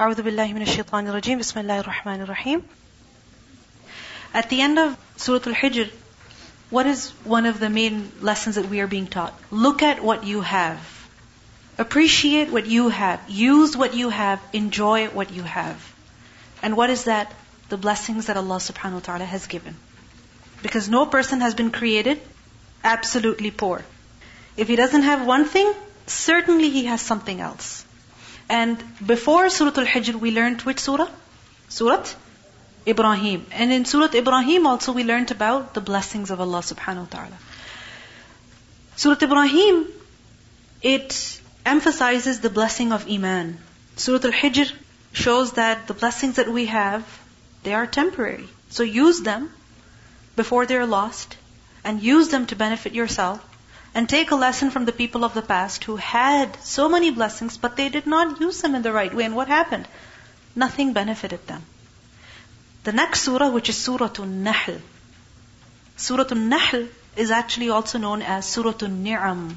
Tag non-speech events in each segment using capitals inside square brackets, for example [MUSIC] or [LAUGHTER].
أعوذ بالله من الشيطان الرجيم بسم الله الرحمن الرحيم At the end of Surah Al-Hijr, what is one of the main lessons that we are being taught? Look at what you have. Appreciate what you have. Use what you have. Enjoy what you have. And what is that? The blessings that Allah subhanahu wa ta'ala has given. Because no person has been created absolutely poor. If he doesn't have one thing, certainly he has something else. And before Surah Al-Hijr, we learned which surah? Surah Ibrahim. And in Surah Ibrahim also we learned about the blessings of Allah subhanahu wa ta'ala. Surah Ibrahim, it emphasizes the blessing of Iman. Surah Al-Hijr shows that the blessings that we have, they are temporary. So use them before they're lost and use them to benefit yourself and take a lesson from the people of the past who had so many blessings but they did not use them in the right way. And what happened? Nothing benefited them. The next surah, which is Surah An-Nahl. Surah An-Nahl is actually also known as Surah An-Ni'am.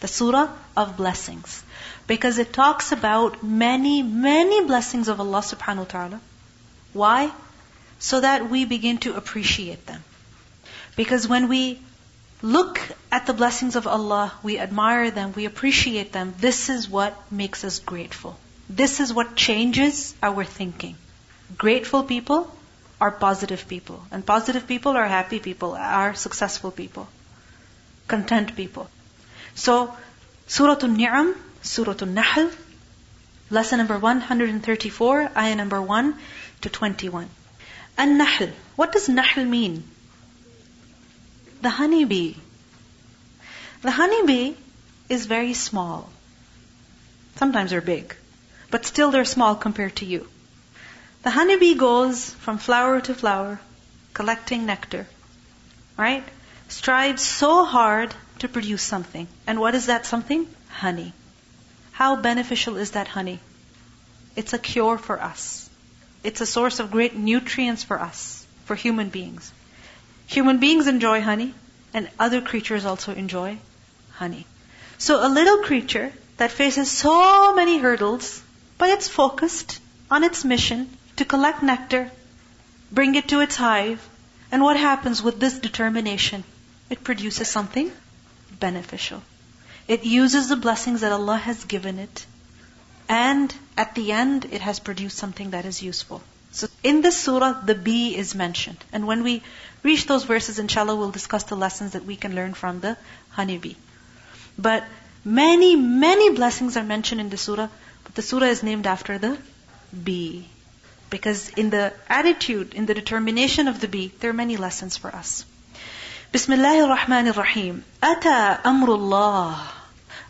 The surah of blessings. Because it talks about many, many blessings of Allah subhanahu wa ta'ala. Why? So that we begin to appreciate them. Because when we look at the blessings of Allah, we admire them, we appreciate them, this is what makes us grateful. This is what changes our thinking. Grateful people are positive people. And positive people are happy people, are successful people, content people. So, Surah An-Ni'am, Surah An-Nahl, lesson number 134, ayah number 1 to 21. An-Nahl. What does Nahl mean? The honeybee. The honeybee is very small. Sometimes they're big, but still they're small compared to you. The honeybee goes from flower to flower, collecting nectar, right? Strives so hard to produce something. And what is that something? Honey. How beneficial is that honey? It's a cure for us. It's a source of great nutrients for us, for human beings. Human beings enjoy honey, and other creatures also enjoy honey. So a little creature that faces so many hurdles, but it's focused on its mission to collect nectar, bring it to its hive, and what happens with this determination? It produces something beneficial. It uses the blessings that Allah has given it, and at the end, it has produced something that is useful. So in this surah, the bee is mentioned. And when we reach those verses, inshallah, we'll discuss the lessons that we can learn from the honeybee. But many, many blessings are mentioned in the surah, but the surah is named after the bee. Because in the attitude, in the determination of the bee, there are many lessons for us. Bismillah ar-Rahman ar-Rahim. Ata amrullah.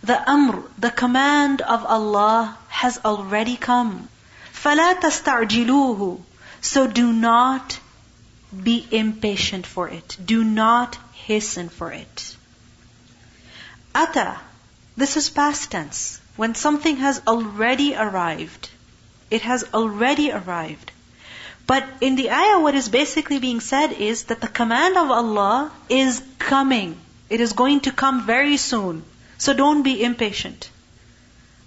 The amr, the command of Allah has already come. فَلَا تَسْتَعْجِلُوهُ So do not be impatient for it. Do not hasten for it. Ata, this is past tense. When something has already arrived, it has already arrived. But in the ayah, what is basically being said is that the command of Allah is coming. It is going to come very soon. So don't be impatient.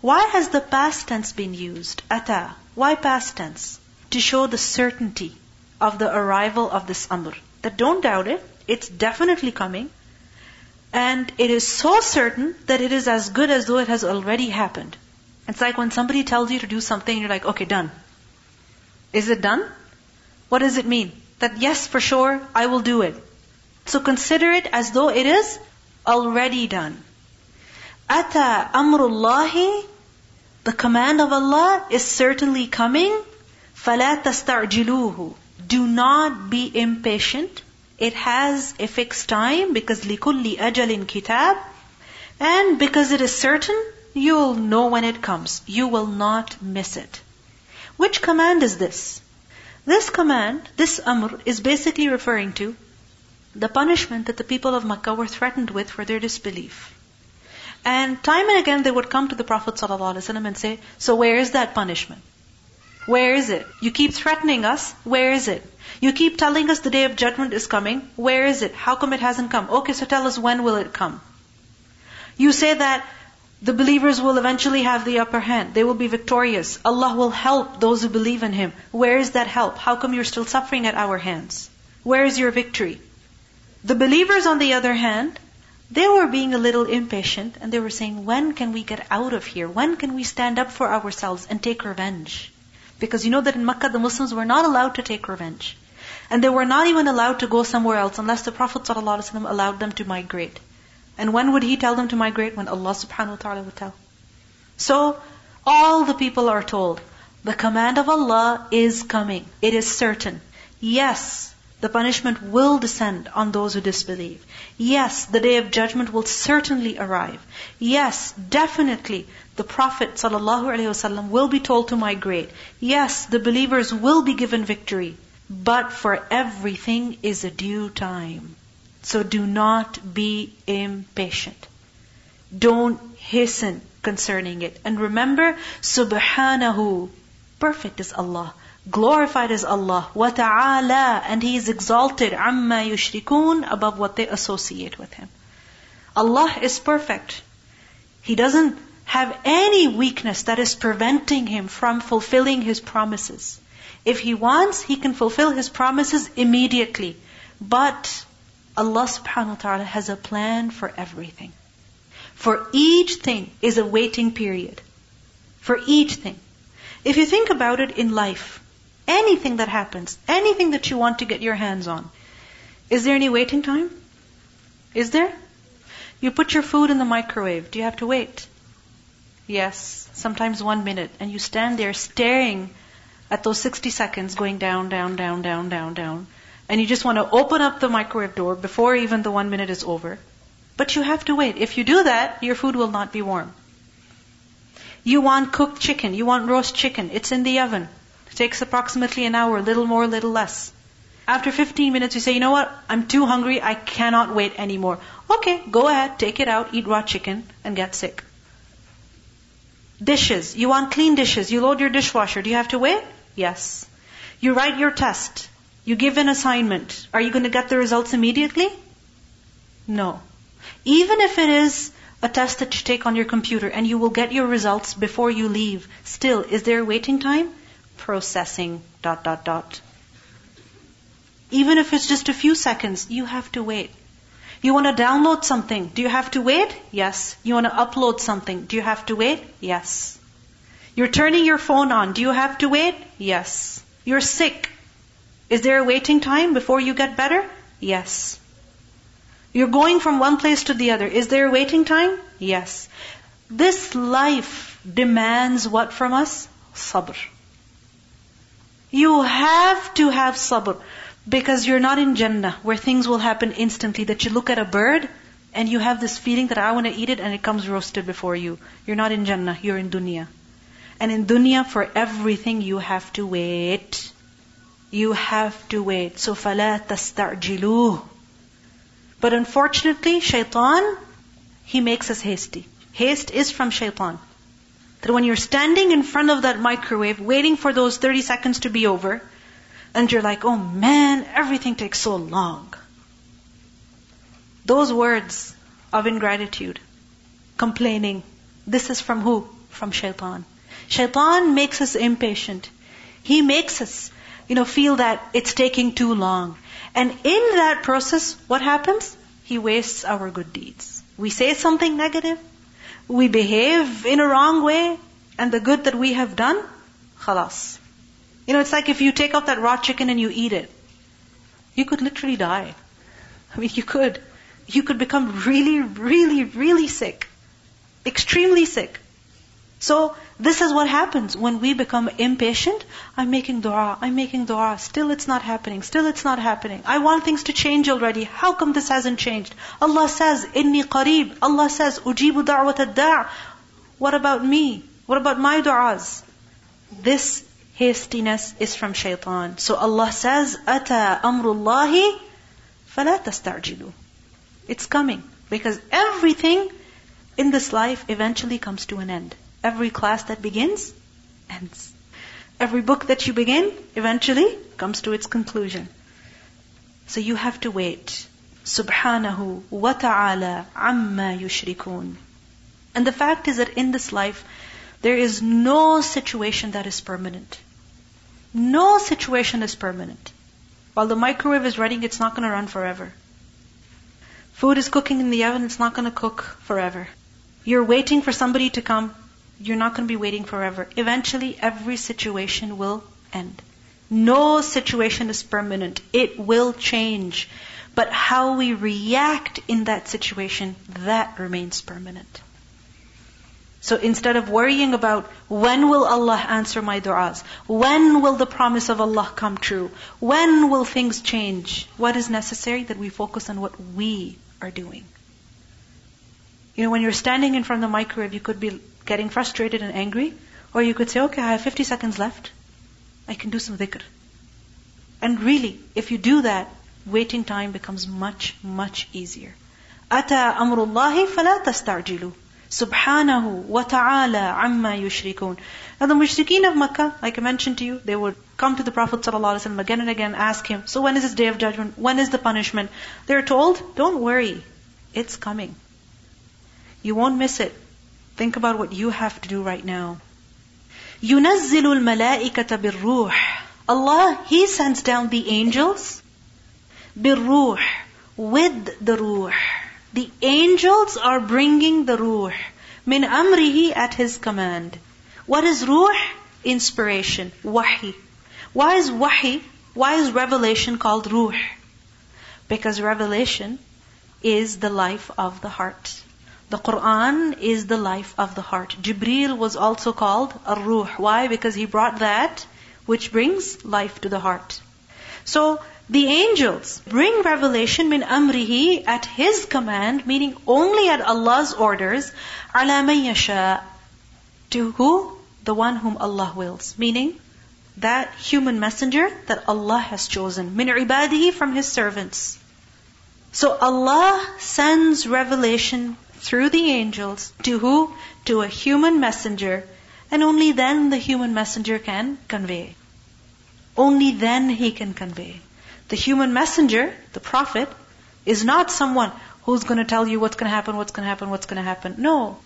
Why has the past tense been used? Ata. Why past tense? To show the certainty of the arrival of this amr. That don't doubt it. It's definitely coming. And it is so certain that it is as good as though it has already happened. It's like when somebody tells you to do something, you're like, okay, done. Is it done? What does it mean? That yes, for sure, I will do it. So consider it as though it is already done. Ata amrullahi, the command of Allah is certainly coming. فَلَا تَسْتَعْجِلُوهُ Do not be impatient. It has a fixed time because لِكُلِّ أَجَلٍ كِتَابٍ And because it is certain, you will know when it comes. You will not miss it. Which command is this? This command, this amr, is basically referring to the punishment that the people of Makkah were threatened with for their disbelief. And time and again they would come to the Prophet ﷺ and say, So where is that punishment? Where is it? You keep threatening us. Where is it? You keep telling us the day of judgment is coming. Where is it? How come it hasn't come? Okay, so tell us when will it come? You say that The believers will eventually have the upper hand. They will be victorious. Allah will help those who believe in Him. Where is that help? How come you're still suffering at our hands? Where is your victory? The believers, on the other hand, they were being a little impatient and they were saying, when can we get out of here? When can we stand up for ourselves and take revenge? Because you know that in Makkah the Muslims were not allowed to take revenge. And they were not even allowed to go somewhere else unless the Prophet ﷺ allowed them to migrate. And when would he tell them to migrate? When Allah subhanahu wa ta'ala would tell. So, all the people are told, the command of Allah is coming. It is certain. Yes, the punishment will descend on those who disbelieve. Yes, the day of judgment will certainly arrive. Yes, definitely, the Prophet ﷺ will be told to migrate. Yes, the believers will be given victory. But for everything is a due time. So do not be impatient. Don't hasten concerning it. And remember, Subhanahu, perfect is Allah. Glorified is Allah. Wa ta'ala, and He is exalted. Amma yushrikun, above what they associate with Him. Allah is perfect. He doesn't have any weakness that is preventing Him from fulfilling His promises. If He wants, He can fulfill His promises immediately. But Allah subhanahu wa ta'ala has a plan for everything. For each thing is a waiting period. For each thing. If you think about it in life, anything that happens, anything that you want to get your hands on, is there any waiting time? Is there? You put your food in the microwave. Do you have to wait? Yes, sometimes one minute. And you stand there staring at those 60 seconds going down, down, down, down, down, down and you just want to open up the microwave door before even the one minute is over. But you have to wait. If you do that, your food will not be warm. You want cooked chicken. You want roast chicken. It's in the oven. Takes approximately an hour, a little more, little less. After 15 minutes, you say, you know what? I'm too hungry. I cannot wait anymore. Okay, go ahead, take it out, eat raw chicken, and get sick. Dishes. You want clean dishes. You load your dishwasher. Do you have to wait? Yes. You write your test. You give an assignment. Are you going to get the results immediately? No. Even if it is a test that you take on your computer and you will get your results before you leave, still, is there waiting time? Processing, dot, dot, dot. Even if it's just a few seconds, you have to wait. You want to download something. Do you have to wait? Yes. You want to upload something. Do you have to wait? Yes. You're turning your phone on. Do you have to wait? Yes. You're sick. Is there a waiting time before you get better? Yes. You're going from one place to the other. Is there a waiting time? Yes. This life demands what from us? Sabr. You have to have sabr because you're not in Jannah where things will happen instantly that you look at a bird and you have this feeling that I want to eat it and it comes roasted before you. You're not in Jannah, you're in dunya. And in dunya for everything you have to wait. You have to wait. So فَلَا تَسْتَعْجِلُوهُ But unfortunately, shaitan, he makes us hasty. Haste is from shaitan. That when you're standing in front of that microwave, waiting for those 30 seconds to be over, and you're like, oh man, everything takes so long. Those words of ingratitude, complaining, this is from who? From shaitan. Shaitan makes us impatient. He makes us you know, feel that it's taking too long. And in that process, what happens? He wastes our good deeds. We say something negative, we behave in a wrong way, and the good that we have done, khalas. You know, it's like if you take out that raw chicken and you eat it, you could literally die. [LAUGHS] I mean, you could. You could become really, really, really sick. Extremely sick. So, this is what happens when we become impatient. I'm making dua, I'm making dua. Still it's not happening. Still it's not happening. I want things to change already. How come this hasn't changed? Allah says, Inni qareeb. Allah says, Ujibu da'wat ad What about me? What about my du'as? This hastiness is from shaitan. So Allah says, Ata amrullahi fala tasta'jilu. It's coming. Because everything in this life eventually comes to an end. Every class that begins ends. Every book that you begin eventually comes to its conclusion. So you have to wait. Subhanahu wa ta'ala amma yushrikun. And the fact is that in this life, there is no situation that is permanent. No situation is permanent. While the microwave is running, it's not going to run forever. Food is cooking in the oven, it's not going to cook forever. You're waiting for somebody to come, you're not going to be waiting forever. Eventually, every situation will end. No situation is permanent. It will change. But how we react in that situation, that remains permanent. So instead of worrying about when will Allah answer my du'as, when will the promise of Allah come true, when will things change, what is necessary that we focus on what we are doing. You know, when you're standing in front of the microwave, you could be getting frustrated and angry, or you could say, okay, I have 50 seconds left. I can do some dhikr. And really, if you do that, waiting time becomes much, much easier. أتى أمر الله فلا تستعجلوا Subhanahu wa ta'ala amma yushrikun. Now the mushrikeen of Makkah, like I mentioned to you, they would come to the Prophet ﷺ again and again, ask him, so when is this day of judgment? When is the punishment? They're told, don't worry, it's coming. You won't miss it. Think about what you have to do right now. يُنَزِّلُ الْمَلَائِكَةَ بِالرُّوحِ Allah, He sends down the angels بالروح with the ruh. The angels are bringing the ruh. Min amrihi at his command. What is ruh? Inspiration. Wahi. Why is wahi? Why is revelation called ruh? Because revelation is the life of the heart. The Quran is the life of the heart. Jibreel was also called a ruh. Why? Because he brought that which brings life to the heart. So, the angels bring revelation min amrihi at his command, meaning only at Allah's orders, ala yasha. To who? The one whom Allah wills. Meaning, that human messenger that Allah has chosen. Min ibadihi from his servants. So Allah sends revelation through the angels to who? To a human messenger. And only then the human messenger can convey. Only then he can convey. The human messenger, the prophet, is not someone who's going to tell you what's going to happen, what's going to happen, what's going to happen. No.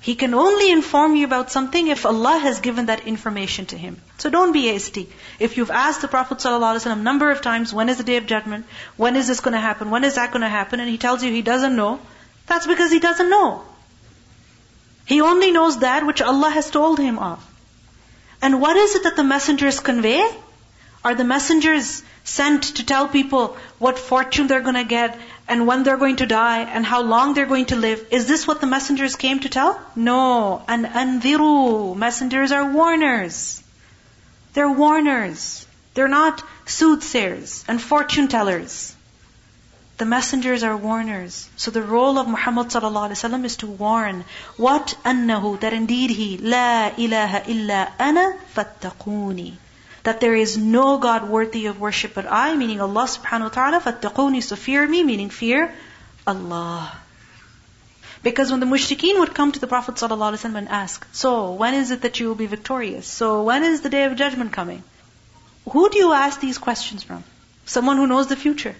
He can only inform you about something if Allah has given that information to him. So don't be hasty. If you've asked the Prophet ﷺ a number of times, when is the day of judgment? When is this going to happen? When is that going to happen? And he tells you he doesn't know, that's because he doesn't know. He only knows that which Allah has told him of. And what is it that the messengers convey? Are the messengers sent to tell people what fortune they're going to get and when they're going to die and how long they're going to live. Is this what the messengers came to tell? No. And andhiru. Messengers are warners. They're warners. They're not soothsayers and fortune tellers. The messengers are warners. So the role of Muhammad ﷺ is to warn. What? Annahu, that indeed he, La ilaha illa ana fattaquni. That there is no God worthy of worship but I, meaning Allah subhanahu wa ta'ala, fattaquni, so fear me, meaning fear Allah. Because when the mushrikeen would come to the Prophet ﷺ and ask, So, when is it that you will be victorious? So, when is the day of judgment coming? Who do you ask these questions from? Someone who knows the future.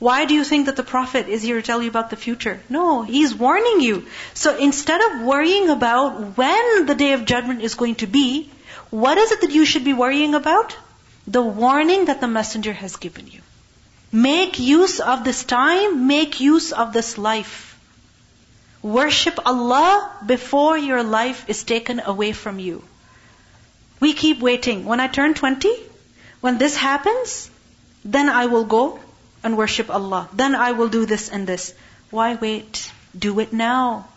Why do you think that the Prophet is here to tell you about the future? No, he's warning you. So instead of worrying about when the day of judgment is going to be, what is it that you should be worrying about? The warning that the messenger has given you. Make use of this time, make use of this life. Worship Allah before your life is taken away from you. We keep waiting. When I turn 20, when this happens, then I will go and worship Allah. Then I will do this and this. Why wait? Do it now.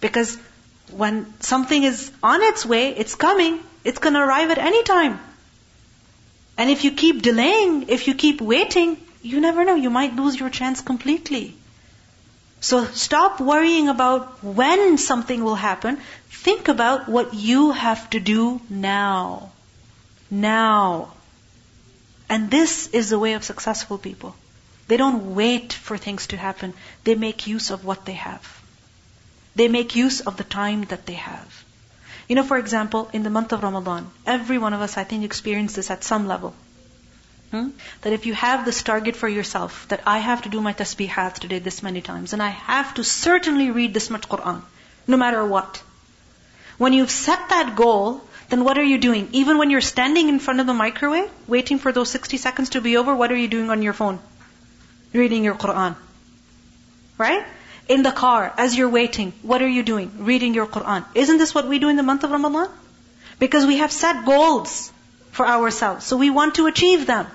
Because when something is on its way, it's coming, it's going to arrive at any time. And if you keep delaying, if you keep waiting, you never know, you might lose your chance completely. So stop worrying about when something will happen. Think about what you have to do now. Now. And this is the way of successful people. They don't wait for things to happen. They make use of what they have. They make use of the time that they have. You know, for example, in the month of Ramadan, every one of us, I think, experienced this at some level. Hmm? That if you have this target for yourself, that I have to do my tasbihat today this many times, and I have to certainly read this much Quran, no matter what. When you've set that goal, then what are you doing? Even when you're standing in front of the microwave, waiting for those 60 seconds to be over, what are you doing on your phone? Reading your Quran. Right? In the car, as you're waiting, what are you doing? Reading your Quran. Isn't this what we do in the month of Ramadan? Because we have set goals for ourselves. So we want to achieve them.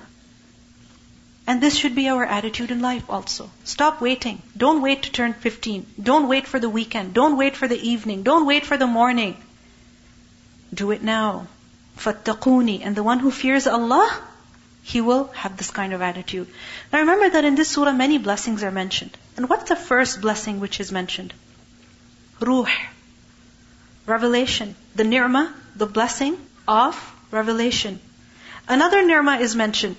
And this should be our attitude in life also. Stop waiting. Don't wait to turn 15. Don't wait for the weekend. Don't wait for the evening. Don't wait for the morning. Do it now. فَاتَّقُونِ And the one who fears Allah, he will have this kind of attitude. Now remember that in this surah many blessings are mentioned. And what's the first blessing which is mentioned? Ruh. Revelation. The ni'mah, the blessing of revelation. Another ni'mah is mentioned.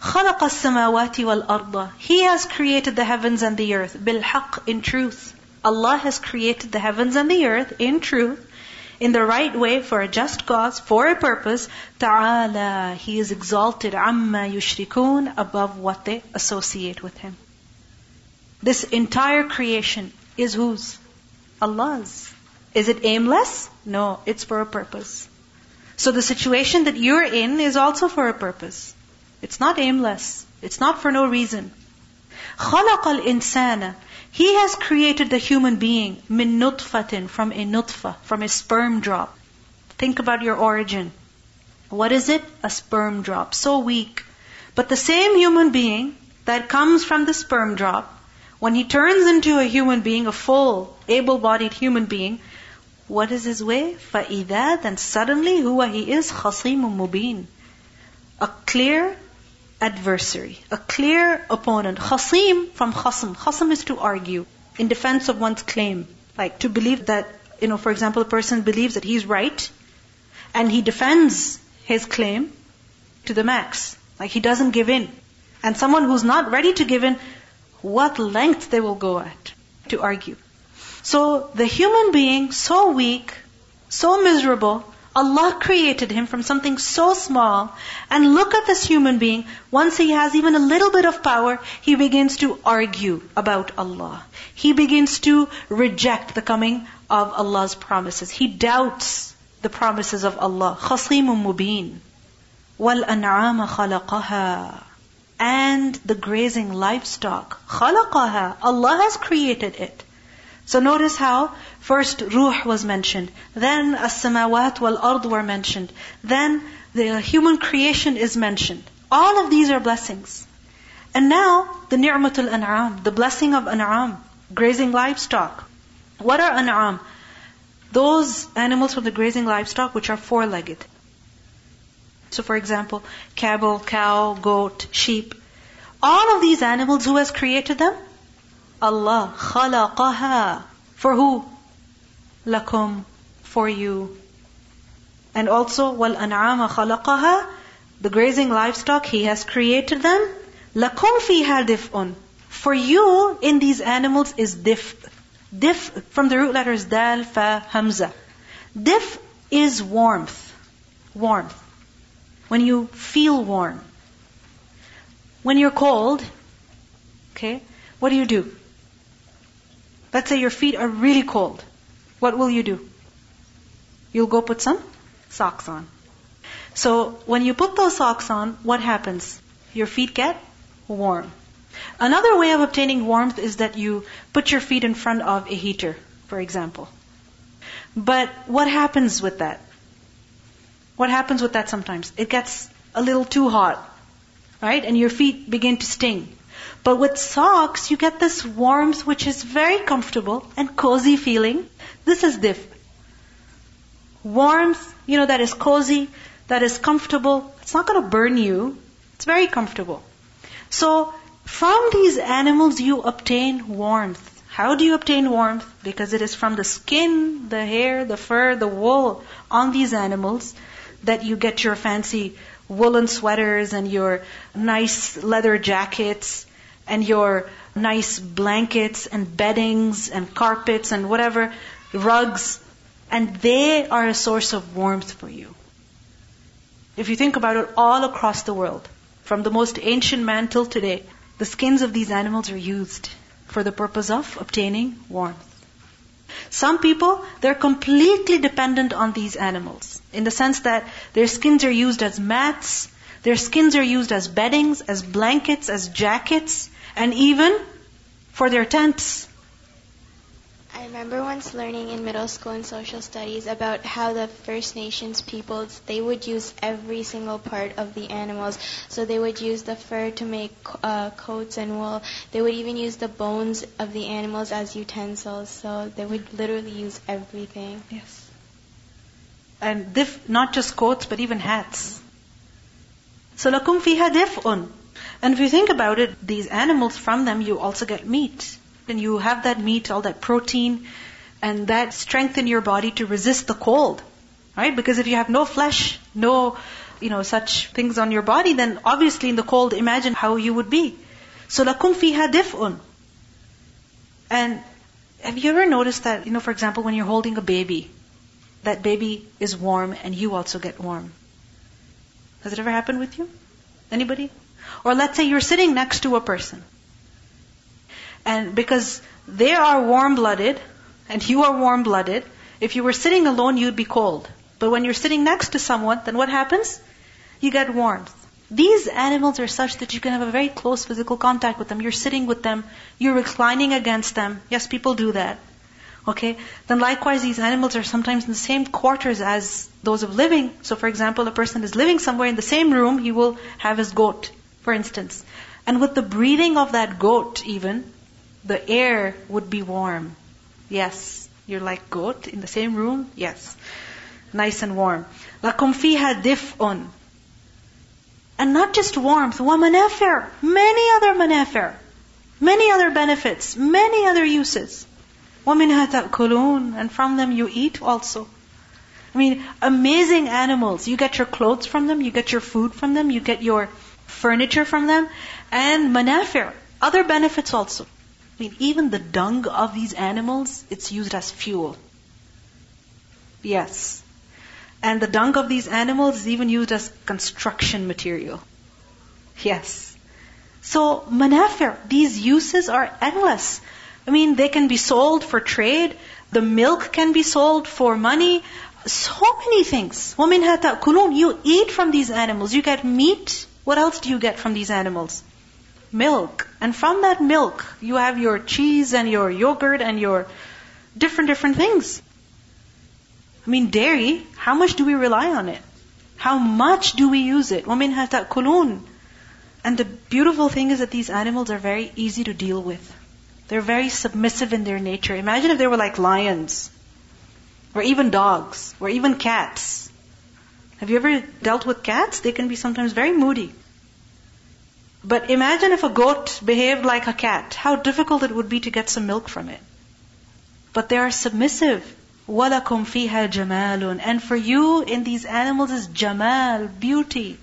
خلق السماوات والأرض He has created the heavens and the earth بالحق in truth. Allah has created the heavens and the earth in truth, in the right way, for a just cause, for a purpose. Ta'ala, He is exalted amma yushrikun above what they associate with Him. This entire creation is whose? Allah's. Is it aimless? No, it's for a purpose. So the situation that you're in is also for a purpose. It's not aimless. It's not for no reason. خَلَقَ الْإِنسَانَ He has created the human being min nutfatin from a nutfa, from a sperm drop. Think about your origin. What is it? A sperm drop. So weak. But the same human being that comes from the sperm drop, when he turns into a human being, a full, able-bodied human being, what is his way? فَإِذَا Then suddenly, huwa he is خَصِيمٌ مُبِينٌ A clear adversary, a clear opponent. Khasim from khasm. Khasm is to argue in defense of one's claim. Like to believe that, you know, for example, a person believes that he's right and he defends his claim to the max. Like he doesn't give in. And someone who's not ready to give in, what length they will go at to argue. So the human being, so weak, so miserable, Allah created him from something so small. And look at this human being. Once he has even a little bit of power, he begins to argue about Allah. He begins to reject the coming of Allah's promises. He doubts the promises of Allah. خَصِيمٌ مُبِينٌ وَالْأَنْعَامَ خَلَقَهَا And the grazing livestock. خَلَقَهَا Allah has created it. So notice how first ruh was mentioned, then as-samawat wal-ard were mentioned, then the human creation is mentioned. All of these are blessings. And now the ni'matul an'am, the blessing of an'am, grazing livestock. What are an'am? Those animals from the grazing livestock which are four-legged. So for example, camel, cow, goat, sheep. All of these animals, who has created them? Allah khalaqaha. For who? Lakum. For you. And also, wal an'ama khalaqaha. The grazing livestock, He has created them. Lakum fiha dif'un. For you, in these animals is dif. Dif, from the root letters dal, fa, hamza. Dif is warmth. Warmth. When you feel warm. When you're cold, okay, what do you do? Let's say your feet are really cold. What will you do? You'll go put some socks on. So when you put those socks on, what happens? Your feet get warm. Another way of obtaining warmth is that you put your feet in front of a heater, for example. But what happens with that? What happens with that sometimes? It gets a little too hot, right? And your feet begin to sting. But with socks, you get this warmth which is very comfortable and cozy feeling. This is dif. Warmth, you know, that is cozy, that is comfortable. It's not going to burn you. It's very comfortable. So, from these animals you obtain warmth. How do you obtain warmth? Because it is from the skin, the hair, the fur, the wool on these animals that you get your fancy woolen sweaters and your nice leather jackets and your nice blankets and beddings and carpets and whatever, rugs, and they are a source of warmth for you. If you think about it, all across the world, from the most ancient man till today, the skins of these animals are used for the purpose of obtaining warmth. Some people, they're completely dependent on these animals in the sense that their skins are used as mats, their skins are used as beddings, as blankets, as jackets, and even for their tents. I remember once learning in middle school in social studies about how the First Nations peoples they would use every single part of the animals. So they would use the fur to make uh, coats and wool. They would even use the bones of the animals as utensils. So they would literally use everything. Yes. And dif, not just coats, but even hats. So lakum fiha dif'un. And if you think about it, these animals, from them you also get meat and you have that meat, all that protein, and that strengthen your body to resist the cold. Right? Because if you have no flesh, no, you know, such things on your body, then obviously in the cold, imagine how you would be. So lakum fiha dif'un. And have you ever noticed that, you know, for example, when you're holding a baby, that baby is warm and you also get warm? Has it ever happened with you? Anybody? Or let's say you're sitting next to a person and because they are warm blooded and you are warm blooded, if you were sitting alone, you'd be cold. But when you're sitting next to someone, then what happens? You get warmth. These animals are such that you can have a very close physical contact with them. You're sitting with them, you're reclining against them. Yes, people do that. Okay? Then likewise, these animals are sometimes in the same quarters as those of living. So for example, a person is living somewhere in the same room, he will have his goat, for instance. And with the breathing of that goat, even, the air would be warm. Yes, you're like goat in the same room? Yes. Nice and warm. لَكُمْ فِيهَا دِفْءٌ And not just warmth, وَمَنَافِرْ Many other manafi'. Many other benefits. Many other uses. وَمِنْهَا تَأْكُلُونَ And from them you eat also. I mean, amazing animals. You get your clothes from them, you get your food from them, you get your furniture from them, and manafi', other benefits also. I mean, even the dung of these animals, it's used as fuel. Yes. And the dung of these animals is even used as construction material. Yes. So, manafi', these uses are endless. I mean, they can be sold for trade, the milk can be sold for money, so many things. وَمِنْهَا You eat from these animals, you get meat, What else do you get from these animals? milk. And from that milk, you have your cheese and your yogurt and your different, different things. I mean, dairy, how much do we rely on it? How much do we use it? وَمِنْهَا تَأْكُلُونَ And the beautiful thing is that these animals are very easy to deal with. They're very submissive in their nature. Imagine if they were like lions, or even dogs, or even cats. Have you ever dealt with cats? They can be sometimes very moody. But imagine if a goat behaved like a cat, how difficult it would be to get some milk from it. But they are submissive. وَلَكُمْ فِيهَا جَمَالٌ And for you in these animals is jamal, beauty.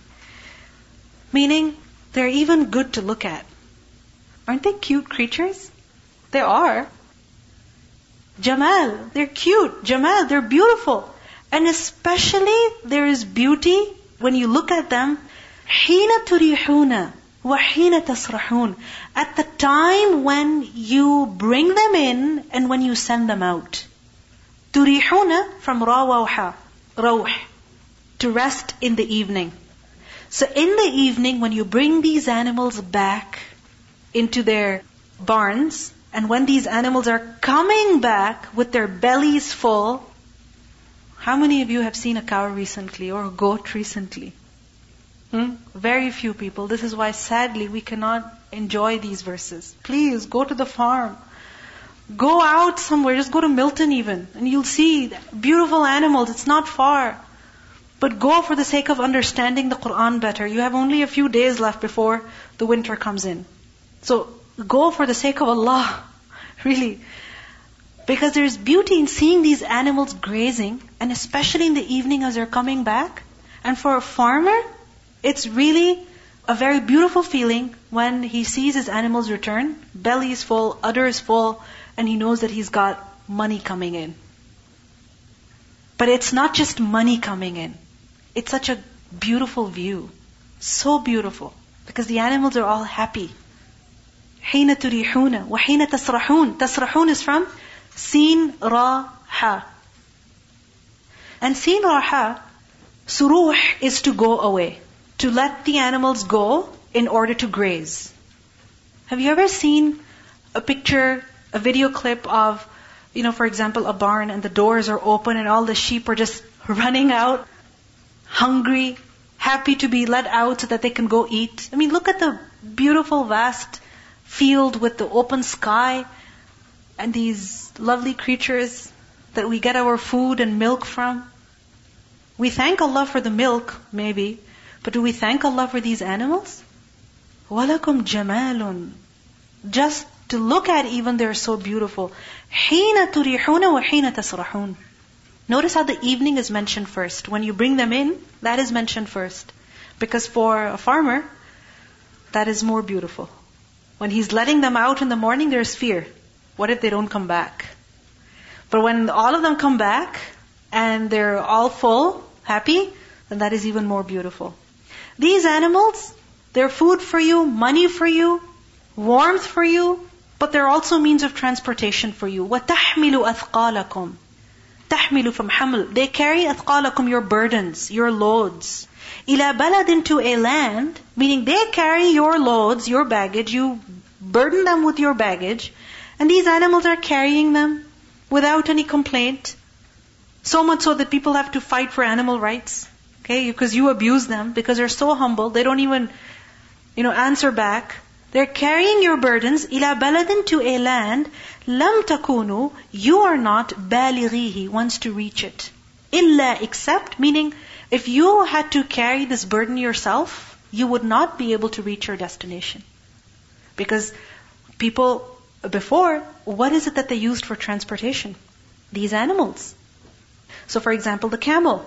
Meaning, they're even good to look at. Aren't they cute creatures? They are. Jamal, they're cute. Jamal, they're beautiful. And especially there is beauty when you look at them. حين تريحون وَحِينَ تَسْرَحُونَ At the time when you bring them in and when you send them out. تُرِيحُونَ from rawawha, rawh, to rest in the evening. So in the evening when you bring these animals back into their barns, and when these animals are coming back with their bellies full, how many of you have seen a cow recently or a goat recently? Hmm? Very few people. This is why sadly we cannot enjoy these verses. Please go to the farm. Go out somewhere. Just go to Milton even. And you'll see beautiful animals. It's not far. But go for the sake of understanding the Quran better. You have only a few days left before the winter comes in. So go for the sake of Allah. [LAUGHS] Really. Because there's beauty in seeing these animals grazing, and especially in the evening as they're coming back. And for a farmer, it's really a very beautiful feeling when he sees his animals return, belly is full, udder is full, and he knows that he's got money coming in. But it's not just money coming in. It's such a beautiful view. So beautiful. Because the animals are all happy. حين تريحون وحين تسرحون تسرحون is from Sin, Ra, Ha. And Sin or Ha, Suruh is to go away, to let the animals go in order to graze. Have you ever seen a picture, a video clip of, you know, for example, a barn and the doors are open and all the sheep are just running out, hungry, happy to be let out so that they can go eat? I mean, look at the beautiful, vast field with the open sky and these lovely creatures that we get our food and milk from. We thank Allah for the milk, maybe, but do we thank Allah for these animals? وَلَكُمْ جَمَالٌ Just to look at even they're so beautiful. حِينَ تُرِيحُونَ وَحِينَ تَسْرَحُونَ Notice how the evening is mentioned first. When you bring them in, that is mentioned first. Because for a farmer, that is more beautiful. When he's letting them out in the morning, there's fear. What if they don't come back? But when all of them come back and they're all full, happy, then that is even more beautiful. These animals, they're food for you, money for you, warmth for you, but they're also means of transportation for you. وَتَحْمِلُ أَثْقَالَكُمْ تحمل from حمل. They carry أثقالكم, your burdens, your loads. إلى بلد to a land, meaning they carry your loads, your baggage, you burden them with your baggage, and these animals are carrying them without any complaint. So much so that people have to fight for animal rights. Okay, because you abuse them, because they're so humble, they don't even, you know, answer back. They're carrying your burdens ila baladin to a land lam takunu you are not balighihi wants to reach it illa except meaning if you had to carry this burden yourself you would not be able to reach your destination because people before what is it that they used for transportation these animals so for example the camel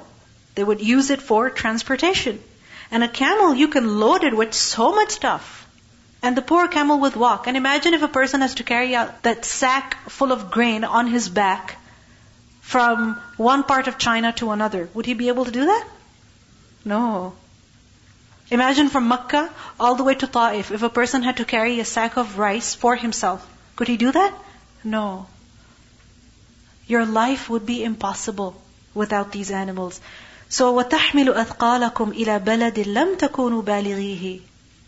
they would use it for transportation. And a camel, you can load it with so much stuff. And the poor camel would walk. And imagine if a person has to carry out that sack full of grain on his back from one part of China to another. Would he be able to do that? No. Imagine from Makkah all the way to Ta'if, if a person had to carry a sack of rice for himself. Could he do that? No. Your life would be impossible without these animals. So وَتَحْمِلُ أَثْقَالَكُمْ إِلَى بَلَدٍ لَمْ تَكُونُوا بَالِغِيهِ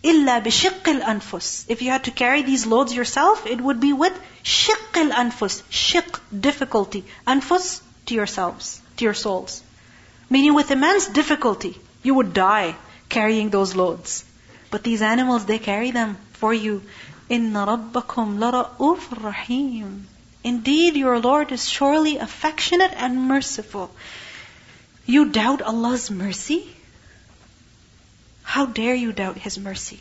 إِلَّا بِشِقِّ الْأَنفُسِ If you had to carry these loads yourself, it would be with شِقِّ الْأَنفُسِ Shiq, difficulty. Anfus, to yourselves, to your souls. Meaning with immense difficulty, you would die carrying those loads. But these animals, they carry them for you. إِنَّ رَبَّكُمْ لَرَؤُوفٌ رَحِيمٌ Indeed, your Lord is surely affectionate and merciful. You doubt Allah's mercy? How dare you doubt His mercy?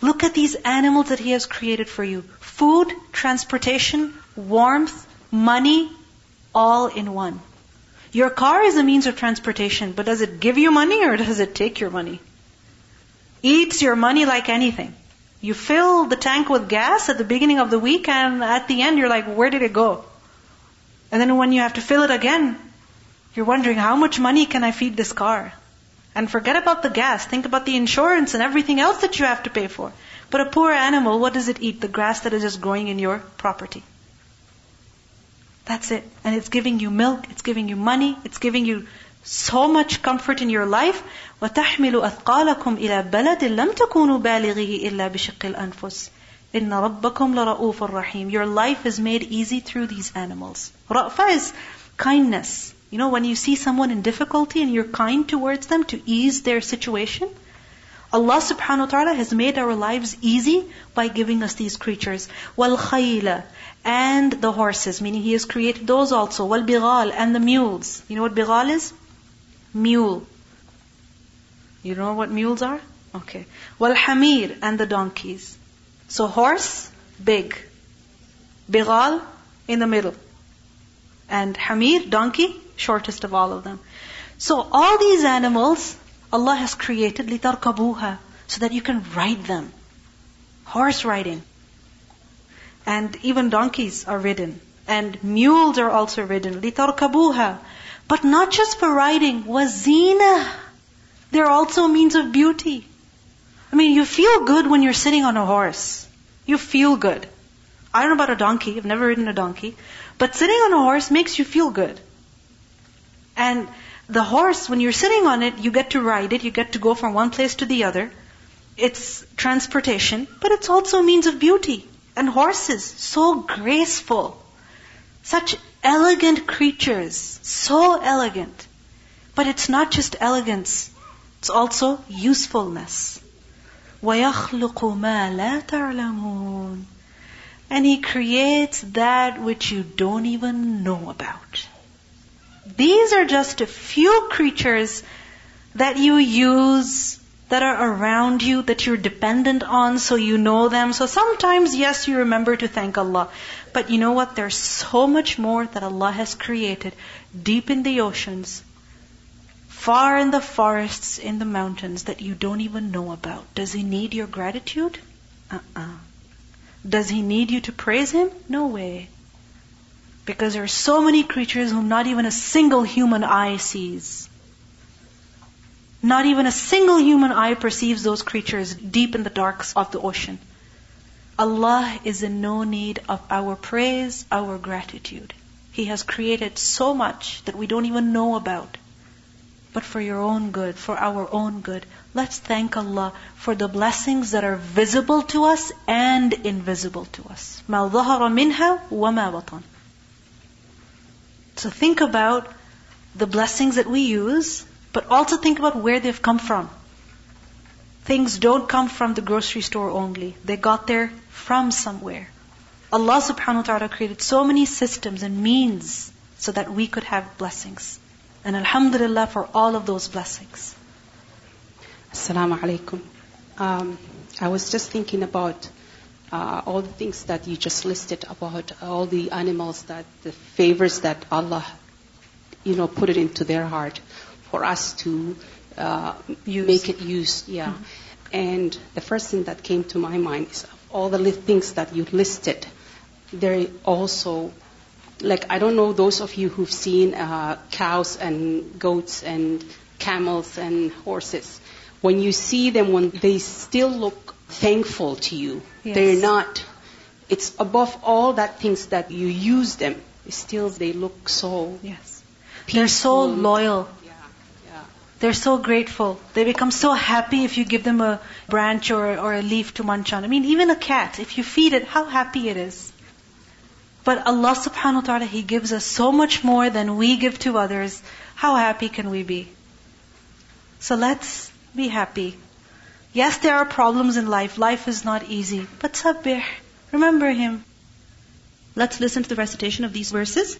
Look at these animals that He has created for you. Food, transportation, warmth, money, all in one. Your car is a means of transportation, but does it give you money or does it take your money? Eats your money like anything. You fill the tank with gas at the beginning of the week and at the end you're like, where did it go? And then when you have to fill it again, you're wondering, how much money can I feed this car? And forget about the gas. Think about the insurance and everything else that you have to pay for. But a poor animal, what does it eat? The grass that is just growing in your property. That's it. And it's giving you milk, it's giving you money, it's giving you so much comfort in your life. وَتَحْمِلُ أَثْقَالَكُمْ إِلَى بَلَدٍ لَمْ تَكُونُوا بَالِغِهِ إِلَّا بِشِقِّ الْأَنفُسِ إِنَّ رَبَّكُمْ لَرَؤُوفٌ رَحِيمٌ Your life is made easy through these animals. Ra'fa is kindness. You know, when you see someone in difficulty and you're kind towards them to ease their situation, Allah subhanahu wa ta'ala has made our lives easy by giving us these creatures. Wal khayla and the horses, meaning He has created those also. Wal bighal and the mules. You know what bighal is? Mule. You know what mules are? Okay. Wal hamir and the donkeys. So horse, big. Bighal, in the middle. And hamir, donkey, shortest of all of them. So all these animals, Allah has created litarkabuha, so that you can ride them. Horse riding. And even donkeys are ridden. And mules are also ridden. Litarkabuha. But not just for riding, wazina. They're also a means of beauty. I mean, you feel good when you're sitting on a horse. You feel good. I don't know about a donkey. I've never ridden a donkey. But sitting on a horse makes you feel good. And the horse, when you're sitting on it, you get to ride it, you get to go from one place to the other. It's transportation, but it's also a means of beauty. And horses, so graceful. Such elegant creatures. So elegant. But it's not just elegance. It's also usefulness. وَيَخْلُقُ مَا لَا تَعْلَمُونَ And He creates that which you don't even know about. These are just a few creatures that you use that are around you, that you're dependent on, so you know them. So sometimes, yes, you remember to thank Allah. But you know what? There's so much more that Allah has created deep in the oceans, far in the forests, in the mountains that you don't even know about. Does He need your gratitude? Uh-uh. Does He need you to praise Him? No way. Because there are so many creatures whom not even a single human eye sees. Not even a single human eye perceives those creatures deep in the darks of the ocean. Allah is in no need of our praise, our gratitude. He has created so much that we don't even know about. But for your own good, for our own good, let's thank Allah for the blessings that are visible to us and invisible to us. مَا ظَهَرَ مِنْهَا وَمَا بَطَنَ so think about the blessings that we use, but also think about where they've come from. Things don't come from the grocery store only. They got there from somewhere. Allah subhanahu wa ta'ala created so many systems and means so that we could have blessings. And alhamdulillah for all of those blessings. Assalamu alaikum. Um, I was just thinking about uh, all the things that you just listed about all the animals that the favors that Allah, you know, put it into their heart for us to uh, make it use. Yeah. Mm-hmm. And the first thing that came to my mind is all the things that you listed. There also, like I don't know those of you who've seen uh, cows and goats and camels and horses. When you see them, when they still look thankful to you. Yes. They're not, it's above all that things that you use them. Still, they look so. Yes. Peaceful. They're so loyal. They're so grateful. They become so happy if you give them a branch or, or a leaf to munch on. I mean, even a cat, if you feed it, how happy it is. But Allah subhanahu wa ta'ala, He gives us so much more than we give to others. How happy can we be? So let's be happy. Yes, there are problems in life. Life is not easy. But sabbih. Remember Him. Let's listen to the recitation of these verses.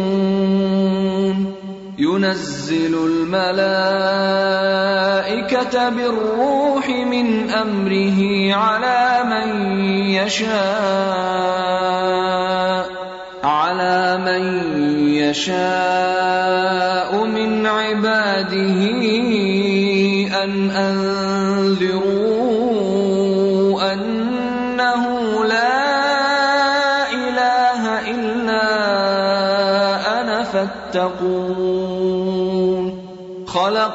ينزل الملائكة بالروح من أمره على من يشاء على من يشاء من عباده أن أنذروا أنه لا إله إلا أنا فاتقوا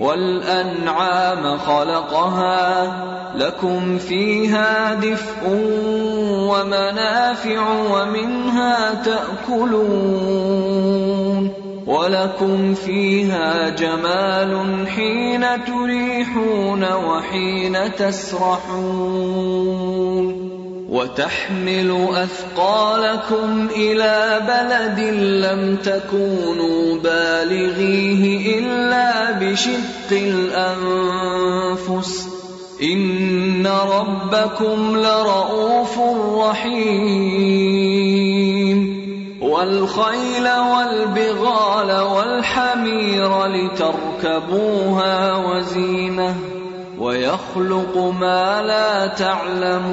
والأنعام خلقها لكم فيها دفء ومنافع ومنها تأكلون ولكم فيها جمال حين تريحون وحين تسرحون وتحمل أثقالكم إلى بلد لم تكونوا بالغيه إلا بشق الأنفس. إن ربكم لرؤوف رحيم. والخيل والبغال والحمير لتركبوها وزينة. ويخلق ما لا تعلمون.